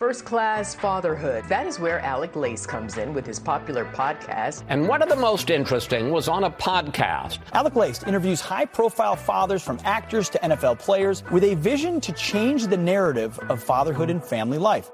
First Class Fatherhood. That is where Alec Lace comes in with his popular podcast. And one of the most interesting was on a podcast. Alec Lace interviews high profile fathers from actors to NFL players with a vision to change the narrative of fatherhood and family life.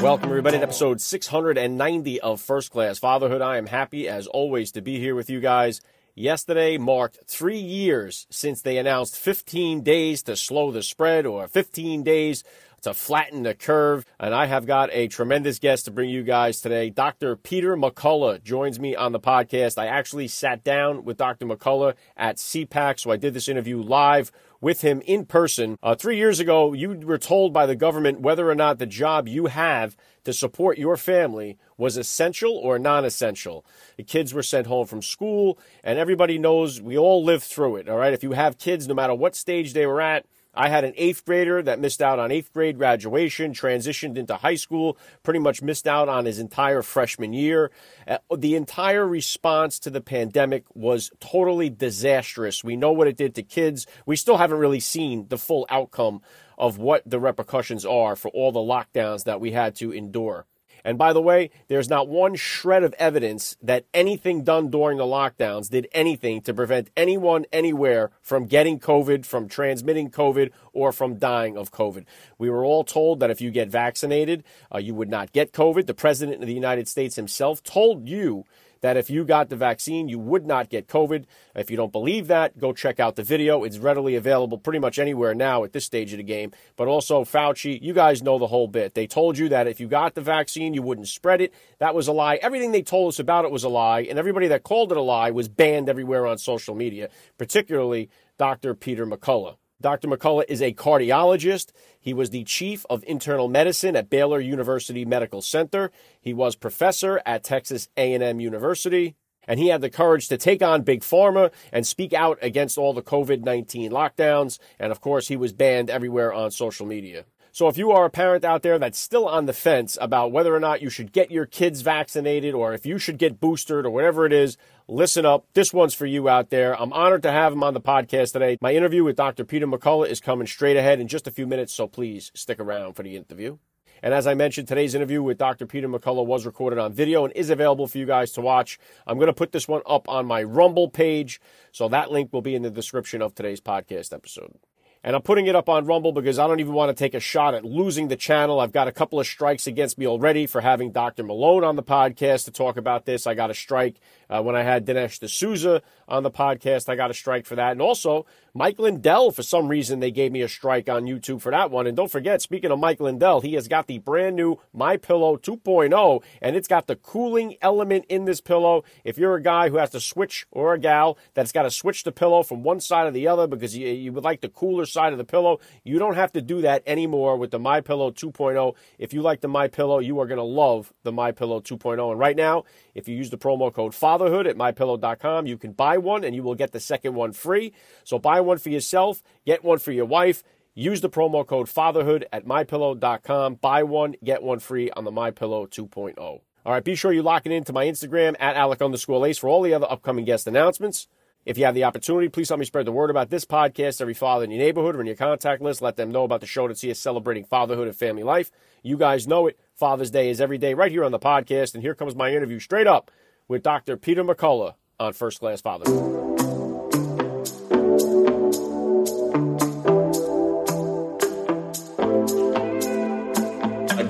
Welcome, everybody, to episode 690 of First Class Fatherhood. I am happy, as always, to be here with you guys. Yesterday marked three years since they announced 15 days to slow the spread or 15 days to flatten the curve. And I have got a tremendous guest to bring you guys today. Dr. Peter McCullough joins me on the podcast. I actually sat down with Dr. McCullough at CPAC, so I did this interview live with him in person. Uh, three years ago, you were told by the government whether or not the job you have to support your family was essential or non essential. The kids were sent home from school, and everybody knows we all lived through it, all right? If you have kids, no matter what stage they were at, I had an eighth grader that missed out on eighth grade graduation, transitioned into high school, pretty much missed out on his entire freshman year. Uh, the entire response to the pandemic was totally disastrous. We know what it did to kids. We still haven't really seen the full outcome of what the repercussions are for all the lockdowns that we had to endure. And by the way, there's not one shred of evidence that anything done during the lockdowns did anything to prevent anyone anywhere from getting COVID, from transmitting COVID, or from dying of COVID. We were all told that if you get vaccinated, uh, you would not get COVID. The President of the United States himself told you that if you got the vaccine, you would not get COVID. If you don't believe that, go check out the video. It's readily available pretty much anywhere now at this stage of the game. But also, Fauci, you guys know the whole bit. They told you that if you got the vaccine, you wouldn't spread it. That was a lie. Everything they told us about it was a lie. And everybody that called it a lie was banned everywhere on social media, particularly Dr. Peter McCullough. Dr. McCullough is a cardiologist. He was the chief of internal medicine at Baylor University Medical Center. He was professor at Texas A&M University. And he had the courage to take on Big Pharma and speak out against all the COVID 19 lockdowns. And of course, he was banned everywhere on social media. So if you are a parent out there that's still on the fence about whether or not you should get your kids vaccinated or if you should get boosted or whatever it is, listen up. This one's for you out there. I'm honored to have him on the podcast today. My interview with Dr. Peter McCullough is coming straight ahead in just a few minutes, so please stick around for the interview. And as I mentioned, today's interview with Dr. Peter McCullough was recorded on video and is available for you guys to watch. I'm going to put this one up on my Rumble page, so that link will be in the description of today's podcast episode. And I'm putting it up on Rumble because I don't even want to take a shot at losing the channel. I've got a couple of strikes against me already for having Dr. Malone on the podcast to talk about this. I got a strike uh, when I had Dinesh D'Souza on the podcast. I got a strike for that. And also, Mike Lindell, for some reason, they gave me a strike on YouTube for that one. And don't forget, speaking of Mike Lindell, he has got the brand new My Pillow 2.0, and it's got the cooling element in this pillow. If you're a guy who has to switch, or a gal that's got to switch the pillow from one side to the other because you, you would like the cooler side of the pillow, you don't have to do that anymore with the My Pillow 2.0. If you like the My Pillow, you are going to love the My Pillow 2.0. And right now, if you use the promo code fatherhood at mypillow.com, you can buy one and you will get the second one free. So buy one for yourself, get one for your wife. Use the promo code fatherhood at mypillow.com. Buy one, get one free on the MyPillow 2.0. All right, be sure you lock it into my Instagram at Alec underscore Lace for all the other upcoming guest announcements. If you have the opportunity, please help me spread the word about this podcast. Every father in your neighborhood or in your contact list, let them know about the show see us celebrating fatherhood and family life. You guys know it. Father's Day is every day right here on the podcast. And here comes my interview straight up with Dr. Peter McCullough on First Class Fatherhood.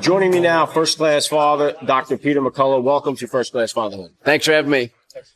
Joining me now, First Class Father, Dr. Peter McCullough. Welcome to First Class Fatherhood. Thanks for having me.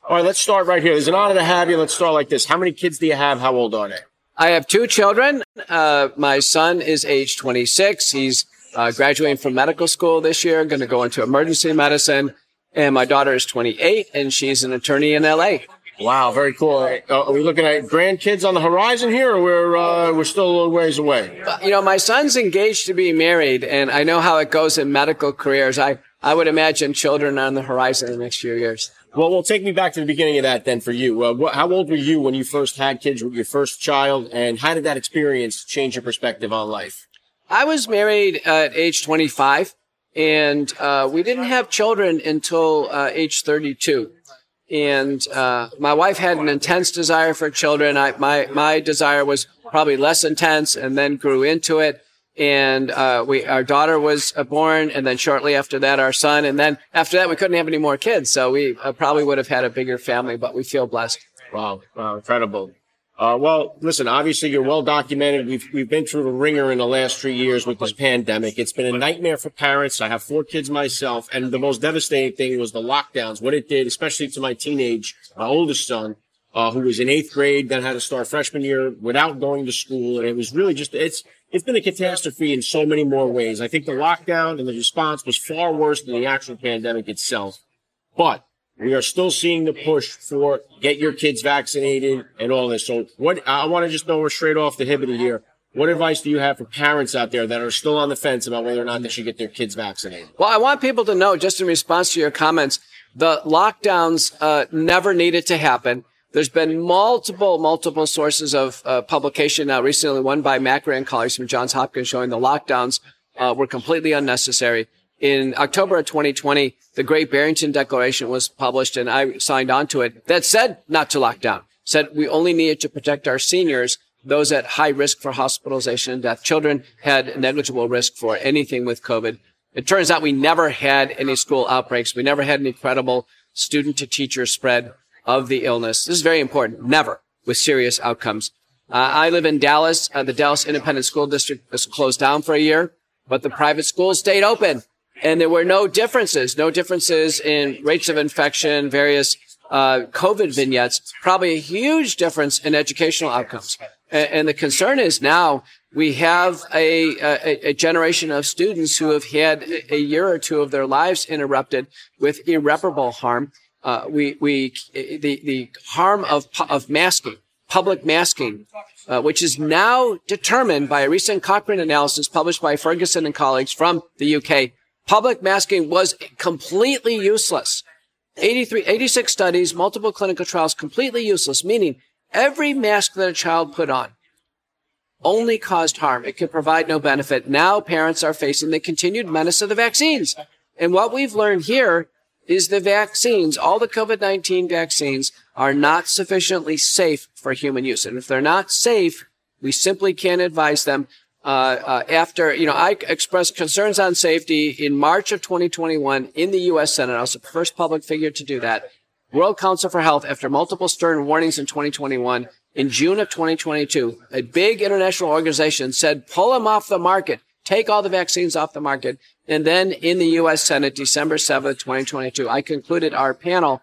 All right, let's start right here. It's an honor to have you. Let's start like this. How many kids do you have? How old are they? I have two children. Uh, my son is age 26. He's uh, graduating from medical school this year, going to go into emergency medicine. And my daughter is 28 and she's an attorney in LA. Wow, very cool. Uh, are we looking at grandkids on the horizon here, or we're uh, we're still a little ways away? You know, my son's engaged to be married, and I know how it goes in medical careers. I I would imagine children on the horizon in the next few years. Well, well, take me back to the beginning of that then for you. Uh, what, how old were you when you first had kids with your first child, and how did that experience change your perspective on life? I was married at age 25, and uh, we didn't have children until uh, age 32. And uh, my wife had an intense desire for children. I, my my desire was probably less intense, and then grew into it. And uh, we our daughter was uh, born, and then shortly after that, our son. And then after that, we couldn't have any more kids, so we uh, probably would have had a bigger family. But we feel blessed. Wow, wow, incredible. Uh, well, listen, obviously you're well documented. We've, we've been through the ringer in the last three years with this pandemic. It's been a nightmare for parents. I have four kids myself. And the most devastating thing was the lockdowns, what it did, especially to my teenage, my oldest son, uh, who was in eighth grade, then had to start freshman year without going to school. And it was really just, it's, it's been a catastrophe in so many more ways. I think the lockdown and the response was far worse than the actual pandemic itself. But we are still seeing the push for get your kids vaccinated and all this. So what I want to just know we're straight off the hibbity here. What advice do you have for parents out there that are still on the fence about whether or not they should get their kids vaccinated? Well, I want people to know, just in response to your comments, the lockdowns uh, never needed to happen. There's been multiple, multiple sources of uh, publication now recently, one by Makary and colleagues from Johns Hopkins showing the lockdowns uh, were completely unnecessary in October of 2020, the Great Barrington Declaration was published and I signed on to it that said not to lock down, said we only needed to protect our seniors, those at high risk for hospitalization and death. Children had negligible risk for anything with COVID. It turns out we never had any school outbreaks. We never had any credible student to teacher spread of the illness. This is very important. Never with serious outcomes. Uh, I live in Dallas. Uh, the Dallas Independent School District was closed down for a year, but the private schools stayed open and there were no differences, no differences in rates of infection, various uh, COVID vignettes, probably a huge difference in educational outcomes. And, and the concern is now we have a, a, a, generation of students who have had a year or two of their lives interrupted with irreparable harm. Uh, we, we, the, the harm of, of masking, public masking, uh, which is now determined by a recent Cochrane analysis published by Ferguson and colleagues from the UK Public masking was completely useless. 83, 86 studies, multiple clinical trials, completely useless, meaning every mask that a child put on only caused harm. It could provide no benefit. Now parents are facing the continued menace of the vaccines. And what we've learned here is the vaccines, all the COVID-19 vaccines are not sufficiently safe for human use. And if they're not safe, we simply can't advise them Uh, uh, after, you know, I expressed concerns on safety in March of 2021 in the U.S. Senate. I was the first public figure to do that. World Council for Health, after multiple stern warnings in 2021, in June of 2022, a big international organization said, pull them off the market, take all the vaccines off the market. And then in the U.S. Senate, December 7th, 2022, I concluded our panel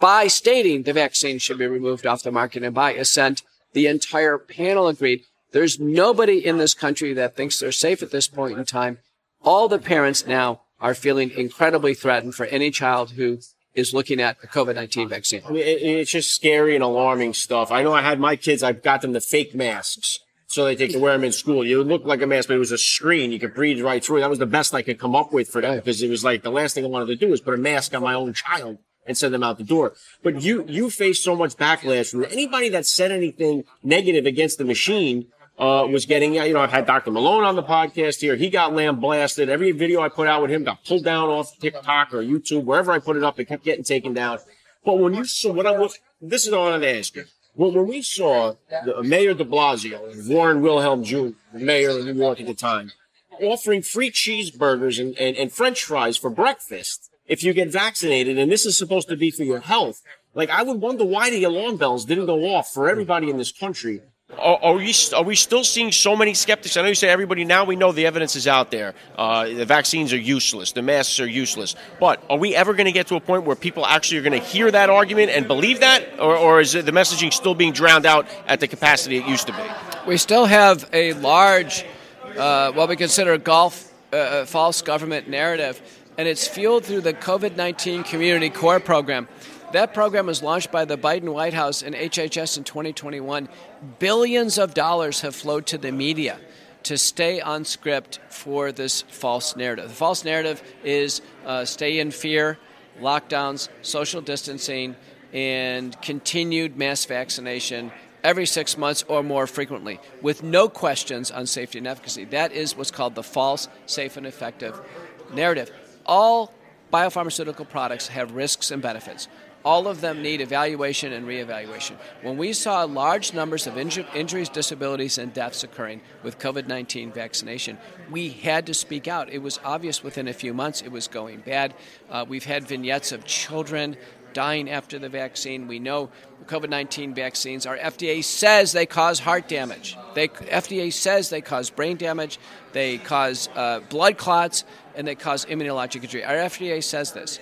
by stating the vaccine should be removed off the market. And by assent, the entire panel agreed there's nobody in this country that thinks they're safe at this point in time. All the parents now are feeling incredibly threatened for any child who is looking at the COVID-19 vaccine. I mean, it's just scary and alarming stuff. I know I had my kids, I've got them the fake masks so they can wear them in school. You look like a mask, but it was a screen. You could breathe right through. That was the best I could come up with for them because it was like the last thing I wanted to do was put a mask on my own child and send them out the door. But you, you face so much backlash from anybody that said anything negative against the machine uh, was getting, you know, I've had Dr. Malone on the podcast here. He got lamb blasted. Every video I put out with him got pulled down off TikTok or YouTube, wherever I put it up, it kept getting taken down. But when you saw what I was, this is what I wanted to ask you. When, we saw the, Mayor de Blasio, Warren Wilhelm Jr., the mayor of New York at the time, offering free cheeseburgers and, and, and French fries for breakfast if you get vaccinated, and this is supposed to be for your health. Like, I would wonder why the alarm bells didn't go off for everybody in this country are, are, we are we still seeing so many skeptics? I know you say everybody now we know the evidence is out there. Uh, the vaccines are useless. The masks are useless. But are we ever going to get to a point where people actually are going to hear that argument and believe that, or, or is the messaging still being drowned out at the capacity it used to be? We still have a large, uh, what we consider a golf uh, uh false government narrative, and it's fueled through the COVID nineteen Community Corps program. That program was launched by the Biden White House and HHS in 2021. Billions of dollars have flowed to the media to stay on script for this false narrative. The false narrative is uh, stay in fear, lockdowns, social distancing, and continued mass vaccination every six months or more frequently, with no questions on safety and efficacy. That is what's called the false, safe, and effective narrative. All biopharmaceutical products have risks and benefits. All of them need evaluation and reevaluation. When we saw large numbers of inju- injuries, disabilities, and deaths occurring with COVID 19 vaccination, we had to speak out. It was obvious within a few months it was going bad. Uh, we've had vignettes of children dying after the vaccine. We know COVID 19 vaccines, our FDA says they cause heart damage. They, FDA says they cause brain damage, they cause uh, blood clots, and they cause immunologic injury. Our FDA says this.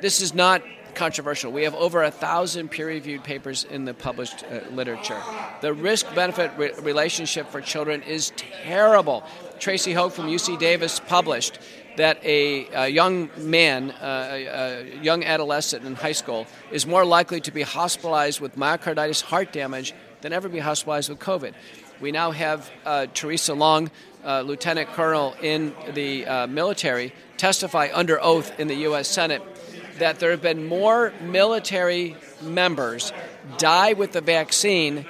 This is not controversial. We have over a thousand peer reviewed papers in the published uh, literature. The risk benefit re- relationship for children is terrible. Tracy Høeg from UC Davis published that a, a young man, uh, a, a young adolescent in high school, is more likely to be hospitalized with myocarditis heart damage than ever be hospitalized with COVID. We now have uh, Theresa Long, uh, Lieutenant Colonel in the uh, military, testify under oath in the U.S. Senate that there have been more military members die with the vaccine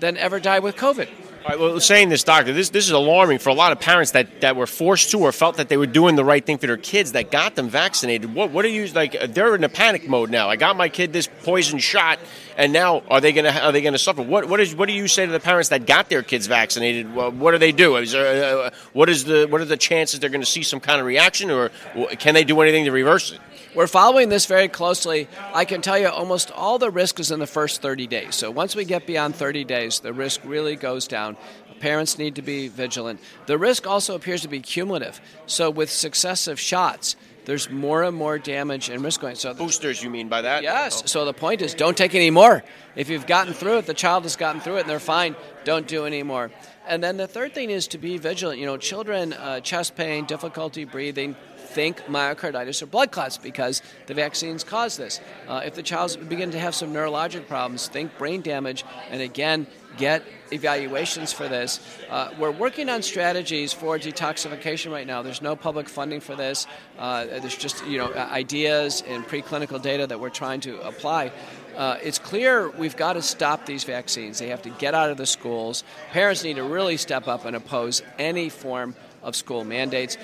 than ever die with COVID. All right, well, saying this, doctor, this this is alarming for a lot of parents that, that were forced to or felt that they were doing the right thing for their kids that got them vaccinated. What what are you like? They're in a panic mode now. I got my kid this poison shot, and now are they gonna are they gonna suffer? What what is what do you say to the parents that got their kids vaccinated? Well, what do they do? Is there, uh, what is the what are the chances they're going to see some kind of reaction, or can they do anything to reverse it? We're following this very closely. I can tell you almost all the risk is in the first 30 days. So once we get beyond 30 days, the risk really goes down. Parents need to be vigilant. The risk also appears to be cumulative. So with successive shots, there's more and more damage and risk going. So boosters, you mean by that? Yes. So the point is, don't take any more. If you've gotten through it, the child has gotten through it, and they're fine. Don't do any more. And then the third thing is to be vigilant. You know, children, uh, chest pain, difficulty breathing, think myocarditis or blood clots because the vaccines cause this. Uh, if the child's begin to have some neurologic problems, think brain damage, and again, get evaluations for this. Uh, we're working on strategies for detoxification right now. There's no public funding for this. Uh, there's just you know ideas and preclinical data that we're trying to apply. Uh, it's clear we've got to stop these vaccines. They have to get out of the schools. Parents need to really step up and oppose any form of school mandates.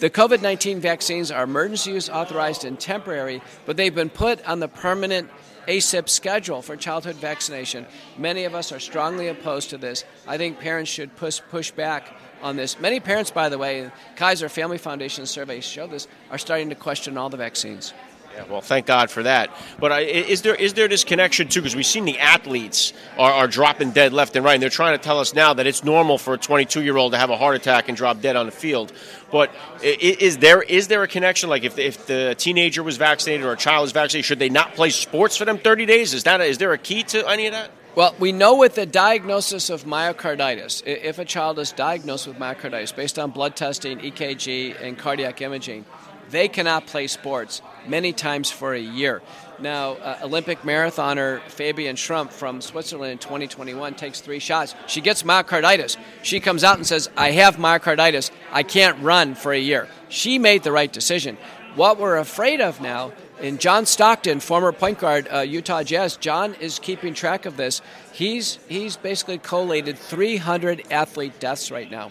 The COVID 19 vaccines are emergency use authorized and temporary, but they've been put on the permanent ACIP schedule for childhood vaccination. Many of us are strongly opposed to this. I think parents should push, push back on this. Many parents, by the way, Kaiser Family Foundation surveys show this, are starting to question all the vaccines. Yeah, well, thank God for that. But is there is there this connection too? Because we've seen the athletes are, are dropping dead left and right, and they're trying to tell us now that it's normal for a 22 year old to have a heart attack and drop dead on the field. But is there is there a connection? Like if if the teenager was vaccinated or a child was vaccinated, should they not play sports for them 30 days? Is that a, is there a key to any of that? Well, we know with the diagnosis of myocarditis, if a child is diagnosed with myocarditis based on blood testing, EKG, and cardiac imaging, they cannot play sports many times for a year. Now, uh, Olympic marathoner Fabienne Schlumpf from Switzerland in 2021 takes three shots. She gets myocarditis. She comes out and says, I have myocarditis. I can't run for a year. She made the right decision. What we're afraid of now, and John Stockton, former point guard, uh, Utah Jazz, John is keeping track of this. He's, he's basically collated 300 athlete deaths right now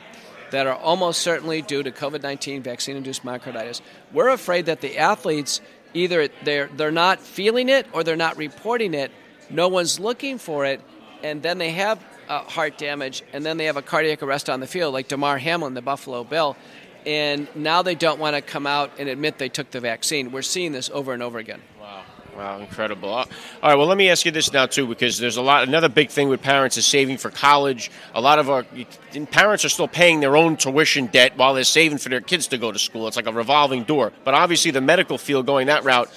that are almost certainly due to COVID 19 vaccine induced myocarditis. We're afraid that the athletes either they're, they're not feeling it or they're not reporting it, no one's looking for it, and then they have uh, heart damage, and then they have a cardiac arrest on the field, like Damar Hamlin, the Buffalo Bill. And now they don't want to come out and admit they took the vaccine. We're seeing this over and over again. Wow, incredible. All right, well, let me ask you this now too, because there's a lot. Another big thing with parents is saving for college. A lot of our parents are still paying their own tuition debt while they're saving for their kids to go to school. It's like a revolving door. But obviously, the medical field going that route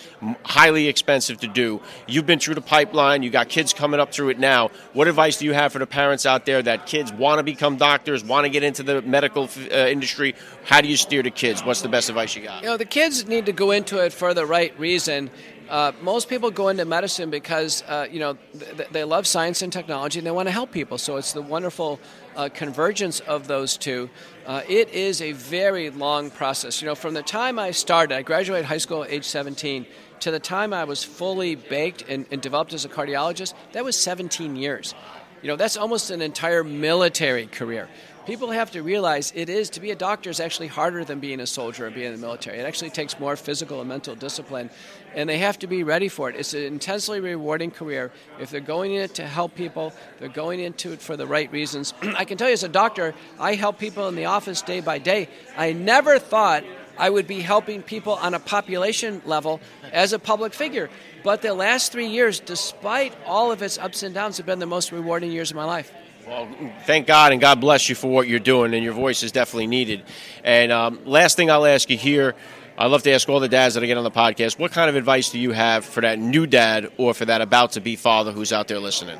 highly expensive to do. You've been through the pipeline. You got kids coming up through it now. What advice do you have for the parents out there that kids want to become doctors, want to get into the medical uh, industry? How do you steer the kids? What's the best advice you got? You know, the kids need to go into it for the right reason. Uh, most people go into medicine because uh, you know th- they love science and technology and they want to help people. So it's the wonderful uh, convergence of those two. Uh, it is a very long process. You know, from the time I started, I graduated high school at age 17, to the time I was fully baked and, and developed as a cardiologist, that was 17 years. You know, that's almost an entire military career. People have to realize it is to be a doctor is actually harder than being a soldier or being in the military. It actually takes more physical and mental discipline, and they have to be ready for it. It's an intensely rewarding career. If they're going in it to help people, they're going into it for the right reasons. I can tell you, as a doctor, I help people in the office day by day. I never thought I would be helping people on a population level as a public figure. But the last three years, despite all of its ups and downs, have been the most rewarding years of my life. Well, thank God and God bless you for what you're doing, and your voice is definitely needed. And um, last thing I'll ask you here. I love to ask all the dads that I get on the podcast, what kind of advice do you have for that new dad or for that about to be father who's out there listening?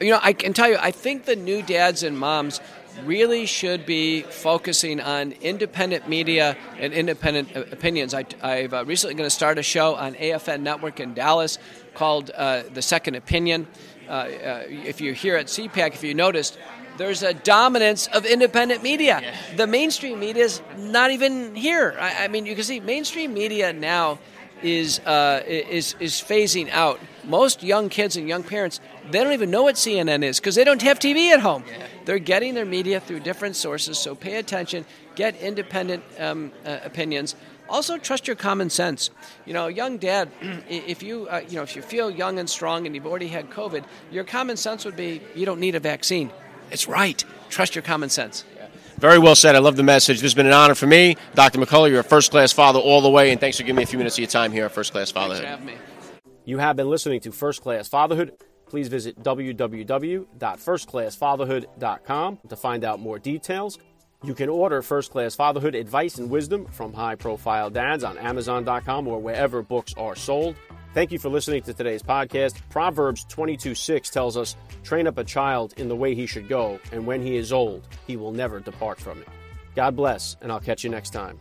You know, I can tell you, I think the new dads and moms really should be focusing on independent media and independent opinions. I, have uh, recently going to start a show on AFN Network in Dallas called uh, The Second Opinion. Uh, uh if you're here at CPAC, if you noticed, there's a dominance of independent media. Yeah. The mainstream media is not even here. I, I, mean, you can see mainstream media now is uh, is is phasing out. Most young kids and young parents they don't even know what CNN is because they don't have TV at home. Yeah. They're getting their media through different sources. So pay attention, get independent um, uh, opinions. Also, trust your common sense. You know, young dad, if you uh, you know if you feel young and strong and you've already had COVID, your common sense would be you don't need a vaccine. It's right. Trust your common sense. Very well said. I love the message. This has been an honor for me. Dr. McCullough, you're a first class father all the way, and thanks for giving me a few minutes of your time here at First Class Fatherhood. Thanks for having me. You have been listening to First Class Fatherhood. Please visit www.firstclassfatherhood.com to find out more details. You can order First Class Fatherhood advice and wisdom from high profile dads on Amazon.com or wherever books are sold. Thank you for listening to today's podcast. Proverbs 22 6 tells us, Train up a child in the way he should go, and when he is old, he will never depart from it. God bless, and I'll catch you next time.